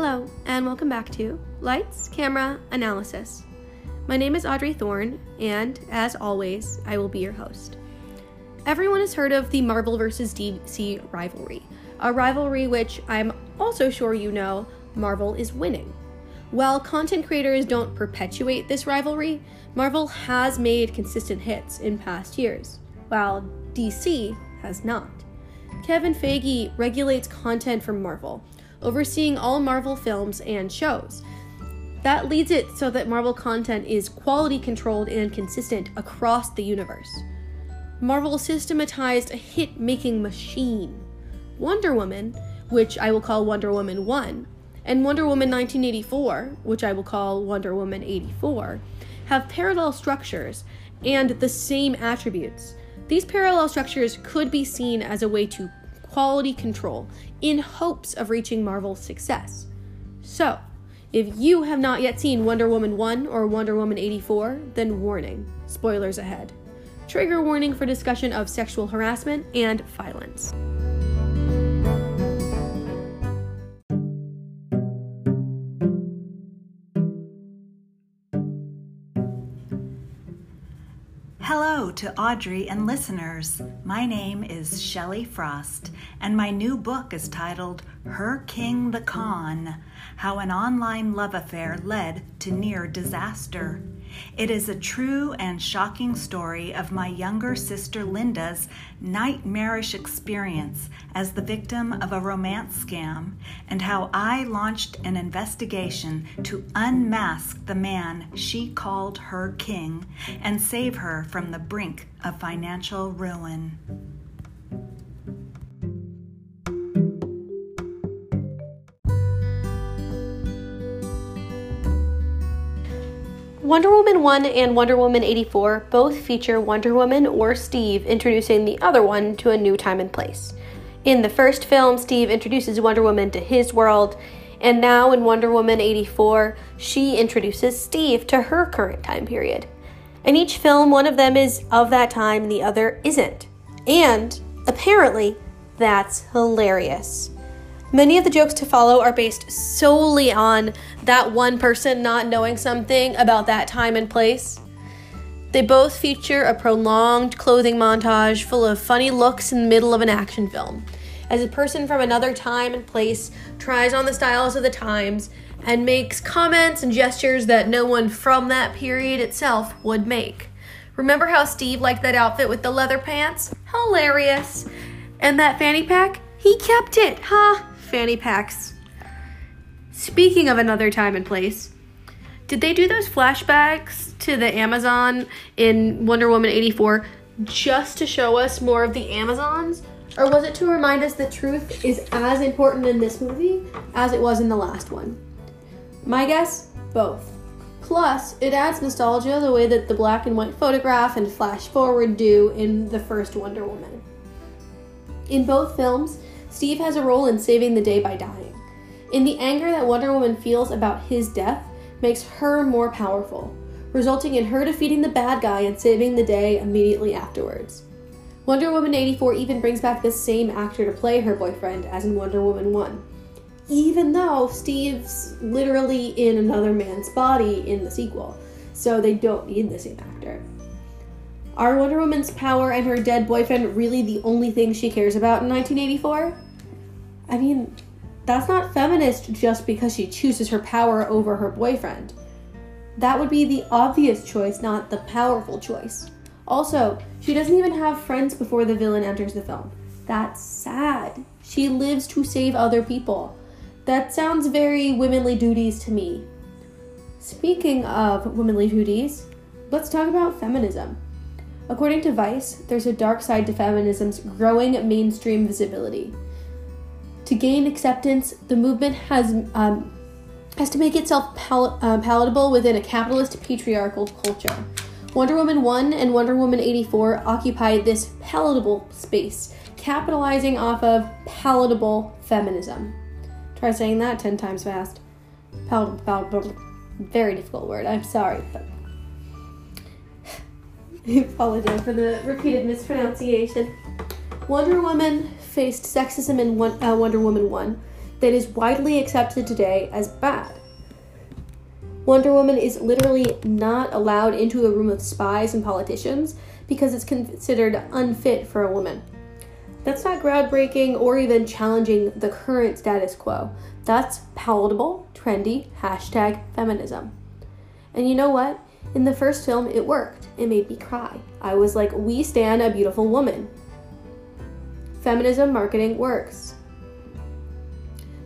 Hello, and welcome back to Lights, Camera, Analysis. My name is Audrey Thorne, and as always, I will be your host. Everyone has heard of the Marvel vs. DC rivalry, a rivalry which I'm also sure you know Marvel is winning. While content creators don't perpetuate this rivalry, Marvel has made consistent hits in past years, while DC has not. Kevin Feige regulates content from Marvel, overseeing all Marvel films and shows. That leads it so that Marvel content is quality controlled and consistent across the universe. Marvel systematized a hit making machine. Wonder Woman, which I will call Wonder Woman 1, and Wonder Woman 1984, which I will call Wonder Woman 84, have parallel structures and the same attributes. These parallel structures could be seen as a way to quality control in hopes of reaching Marvel's success. So, if you have not yet seen Wonder Woman 1 or Wonder Woman 84, then warning spoilers ahead. Trigger warning for discussion of sexual harassment and violence. Hello to Audrey and listeners. My name is Shelley Frost, and my new book is titled Her King the Con How an Online Love Affair Led to Near Disaster. It is a true and shocking story of my younger sister Linda's nightmarish experience as the victim of a romance scam and how I launched an investigation to unmask the man she called her king and save her from the brink of financial ruin. Wonder Woman 1 and Wonder Woman 84 both feature Wonder Woman or Steve introducing the other one to a new time and place. In the first film, Steve introduces Wonder Woman to his world, and now in Wonder Woman 84, she introduces Steve to her current time period. In each film, one of them is of that time and the other isn't. And apparently, that's hilarious. Many of the jokes to follow are based solely on that one person not knowing something about that time and place. They both feature a prolonged clothing montage full of funny looks in the middle of an action film. As a person from another time and place tries on the styles of the times and makes comments and gestures that no one from that period itself would make. Remember how Steve liked that outfit with the leather pants? Hilarious. And that fanny pack? He kept it, huh? Fanny packs. Speaking of another time and place, did they do those flashbacks to the Amazon in Wonder Woman 84 just to show us more of the Amazons? Or was it to remind us that truth is as important in this movie as it was in the last one? My guess, both. Plus, it adds nostalgia the way that the black and white photograph and flash forward do in the first Wonder Woman. In both films, Steve has a role in saving the day by dying. In the anger that Wonder Woman feels about his death makes her more powerful, resulting in her defeating the bad guy and saving the day immediately afterwards. Wonder Woman 84 even brings back the same actor to play her boyfriend as in Wonder Woman 1, even though Steve's literally in another man's body in the sequel, so they don't need the same actor. Are Wonder Woman's power and her dead boyfriend really the only thing she cares about in 1984? I mean, that's not feminist just because she chooses her power over her boyfriend. That would be the obvious choice, not the powerful choice. Also, she doesn't even have friends before the villain enters the film. That's sad. She lives to save other people. That sounds very womanly duties to me. Speaking of womanly duties, let's talk about feminism. According to Vice, there's a dark side to feminism's growing mainstream visibility. To gain acceptance, the movement has um, has to make itself pal- uh, palatable within a capitalist patriarchal culture. Wonder Woman 1 and Wonder Woman 84 occupy this palatable space, capitalizing off of palatable feminism. Try saying that 10 times fast. Palatable, palatable. Very difficult word. I'm sorry, but apologize for the repeated mispronunciation. Wonder Woman faced sexism in uh, Wonder Woman 1, that is widely accepted today as bad. Wonder Woman is literally not allowed into a room of spies and politicians because it's considered unfit for a woman. That's not groundbreaking or even challenging the current status quo. That's palatable, trendy, hashtag feminism. And you know what? In the first film, it worked. It made me cry. I was like, we stand a beautiful woman. Feminism marketing works.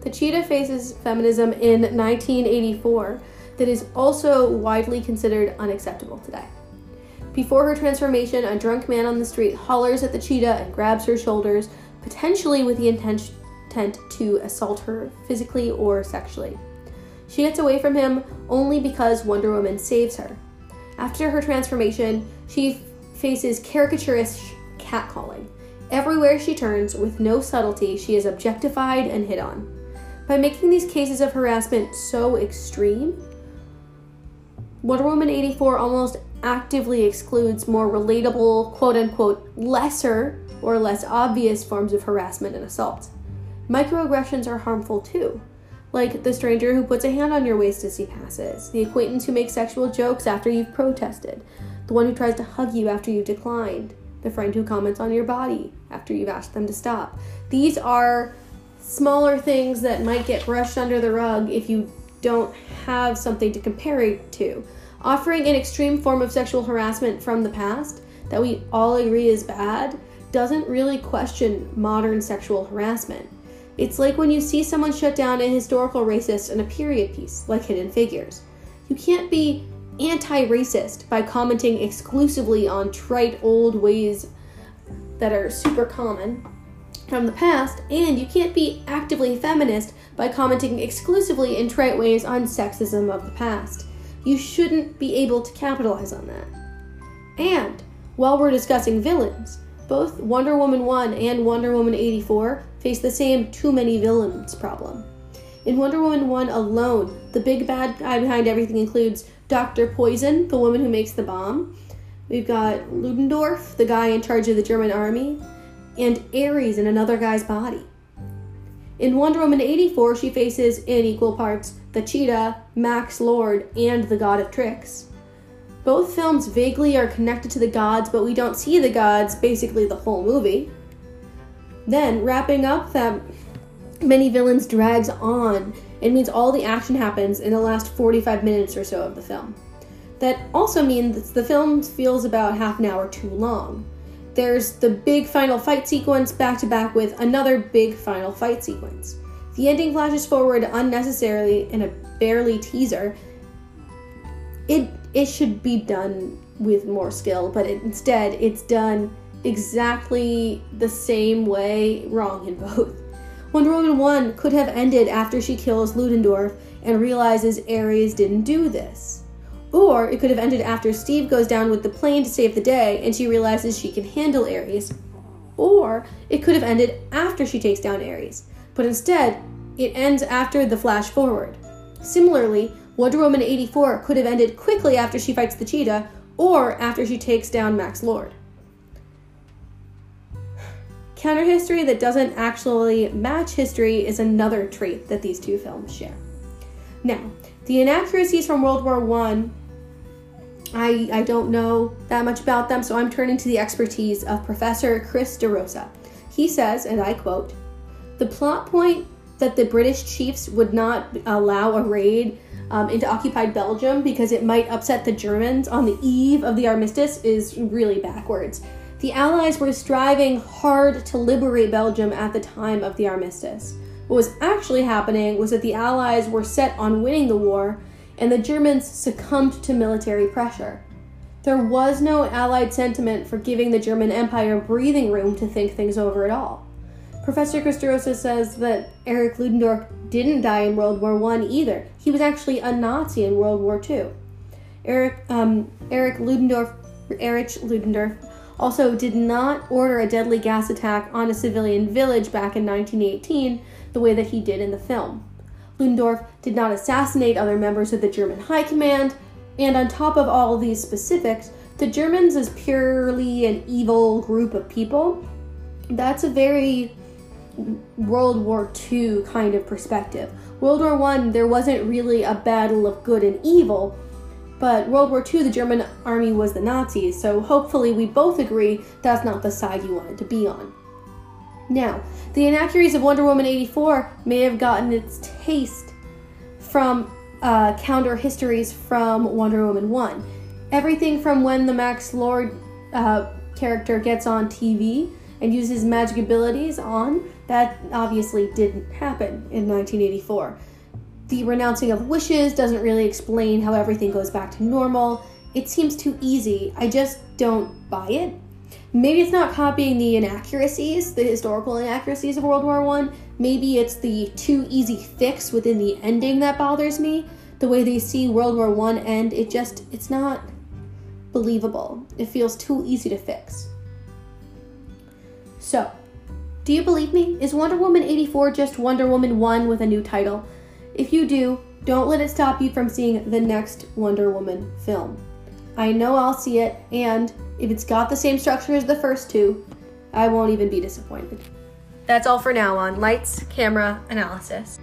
The cheetah faces feminism in 1984 that is also widely considered unacceptable today. Before her transformation, a drunk man on the street hollers at the cheetah and grabs her shoulders, potentially with the intent to assault her physically or sexually. She gets away from him only because Wonder Woman saves her. After her transformation, she faces caricaturish catcalling. Everywhere she turns, with no subtlety, she is objectified and hit on. By making these cases of harassment so extreme, Wonder Woman 84 almost actively excludes more relatable, quote unquote, lesser or less obvious forms of harassment and assault. Microaggressions are harmful too, like the stranger who puts a hand on your waist as he passes, the acquaintance who makes sexual jokes after you've protested, the one who tries to hug you after you've declined, the friend who comments on your body after you've asked them to stop. These are smaller things that might get brushed under the rug if you don't have something to compare it to. Offering an extreme form of sexual harassment from the past that we all agree is bad doesn't really question modern sexual harassment. It's like when you see someone shut down a historical racist in a period piece, like Hidden Figures. You can't be anti racist by commenting exclusively on trite old ways that are super common from the past, and you can't be actively feminist by commenting exclusively in trite ways on sexism of the past. You shouldn't be able to capitalize on that. And while we're discussing villains, both Wonder Woman 1 and Wonder Woman 84 face the same too many villains problem. In Wonder Woman 1 alone, the big bad guy behind everything includes Dr. Poison, the woman who makes the bomb. We've got Ludendorff, the guy in charge of the German army and Ares in another guy's body. In Wonder Woman 84, she faces in equal parts the cheetah, Max Lord, and the god of tricks. Both films vaguely are connected to the gods, but we don't see the gods basically the whole movie. Then, wrapping up that many villains drags on, it means all the action happens in the last 45 minutes or so of the film. That also means the film feels about half an hour too long there's the big final fight sequence back to back with another big final fight sequence. The ending flashes forward unnecessarily in a barely teaser. It it should be done with more skill, but it, instead it's done exactly the same way, wrong in both. Wonder Woman 1 could have ended after she kills Ludendorff and realizes Ares didn't do this. Or it could have ended after Steve goes down with the plane to save the day and she realizes she can handle Ares. Or it could have ended after she takes down Ares. But instead, it ends after the flash forward. Similarly, Wonder Woman 84 could have ended quickly after she fights the cheetah or after she takes down Max Lord. Counter history that doesn't actually match history is another trait that these two films share. Now, the inaccuracies from World War I I, I don't know that much about them, so I'm turning to the expertise of Professor Chris DeRosa. He says, and I quote, the plot point that the British chiefs would not allow a raid um, into occupied Belgium because it might upset the Germans on the eve of the armistice is really backwards. The Allies were striving hard to liberate Belgium at the time of the armistice. What was actually happening was that the Allies were set on winning the war and the Germans succumbed to military pressure. There was no Allied sentiment for giving the German Empire breathing room to think things over at all. Professor Chris DeRosa says that Erich Ludendorff didn't die in World War I either. He was actually a Nazi in World War II. Eric, um, Erich Ludendorff, Erich Ludendorff also did not order a deadly gas attack on a civilian village back in 1918 the way that he did in the film. Ludendorff did not assassinate other members of the German High Command, and on top of all of these specifics, the Germans is purely an evil group of people, that's a very World War II kind of perspective. World War One, there wasn't really a battle of good and evil, but World War II, the German army was the Nazis, so hopefully we both agree that's not the side you wanted to be on. Now, the inaccuracies of Wonder Woman 84 may have gotten its taste from uh, counter histories from Wonder Woman 1. Everything from when the Max Lord uh, character gets on TV and uses magic abilities on, that obviously didn't happen in 1984. The renouncing of wishes doesn't really explain how everything goes back to normal. It seems too easy. I just don't buy it. Maybe it's not copying the inaccuracies, the historical inaccuracies of World War One. Maybe it's the too easy fix within the ending that bothers me. The way they see World War One end, it just it's not believable. It feels too easy to fix. So, do you believe me? Is Wonder Woman 84 just Wonder Woman 1 with a new title? If you do, don't let it stop you from seeing the next Wonder Woman film. I know I'll see it, and if it's got the same structure as the first two, I won't even be disappointed. That's all for now on Lights, Camera, Analysis.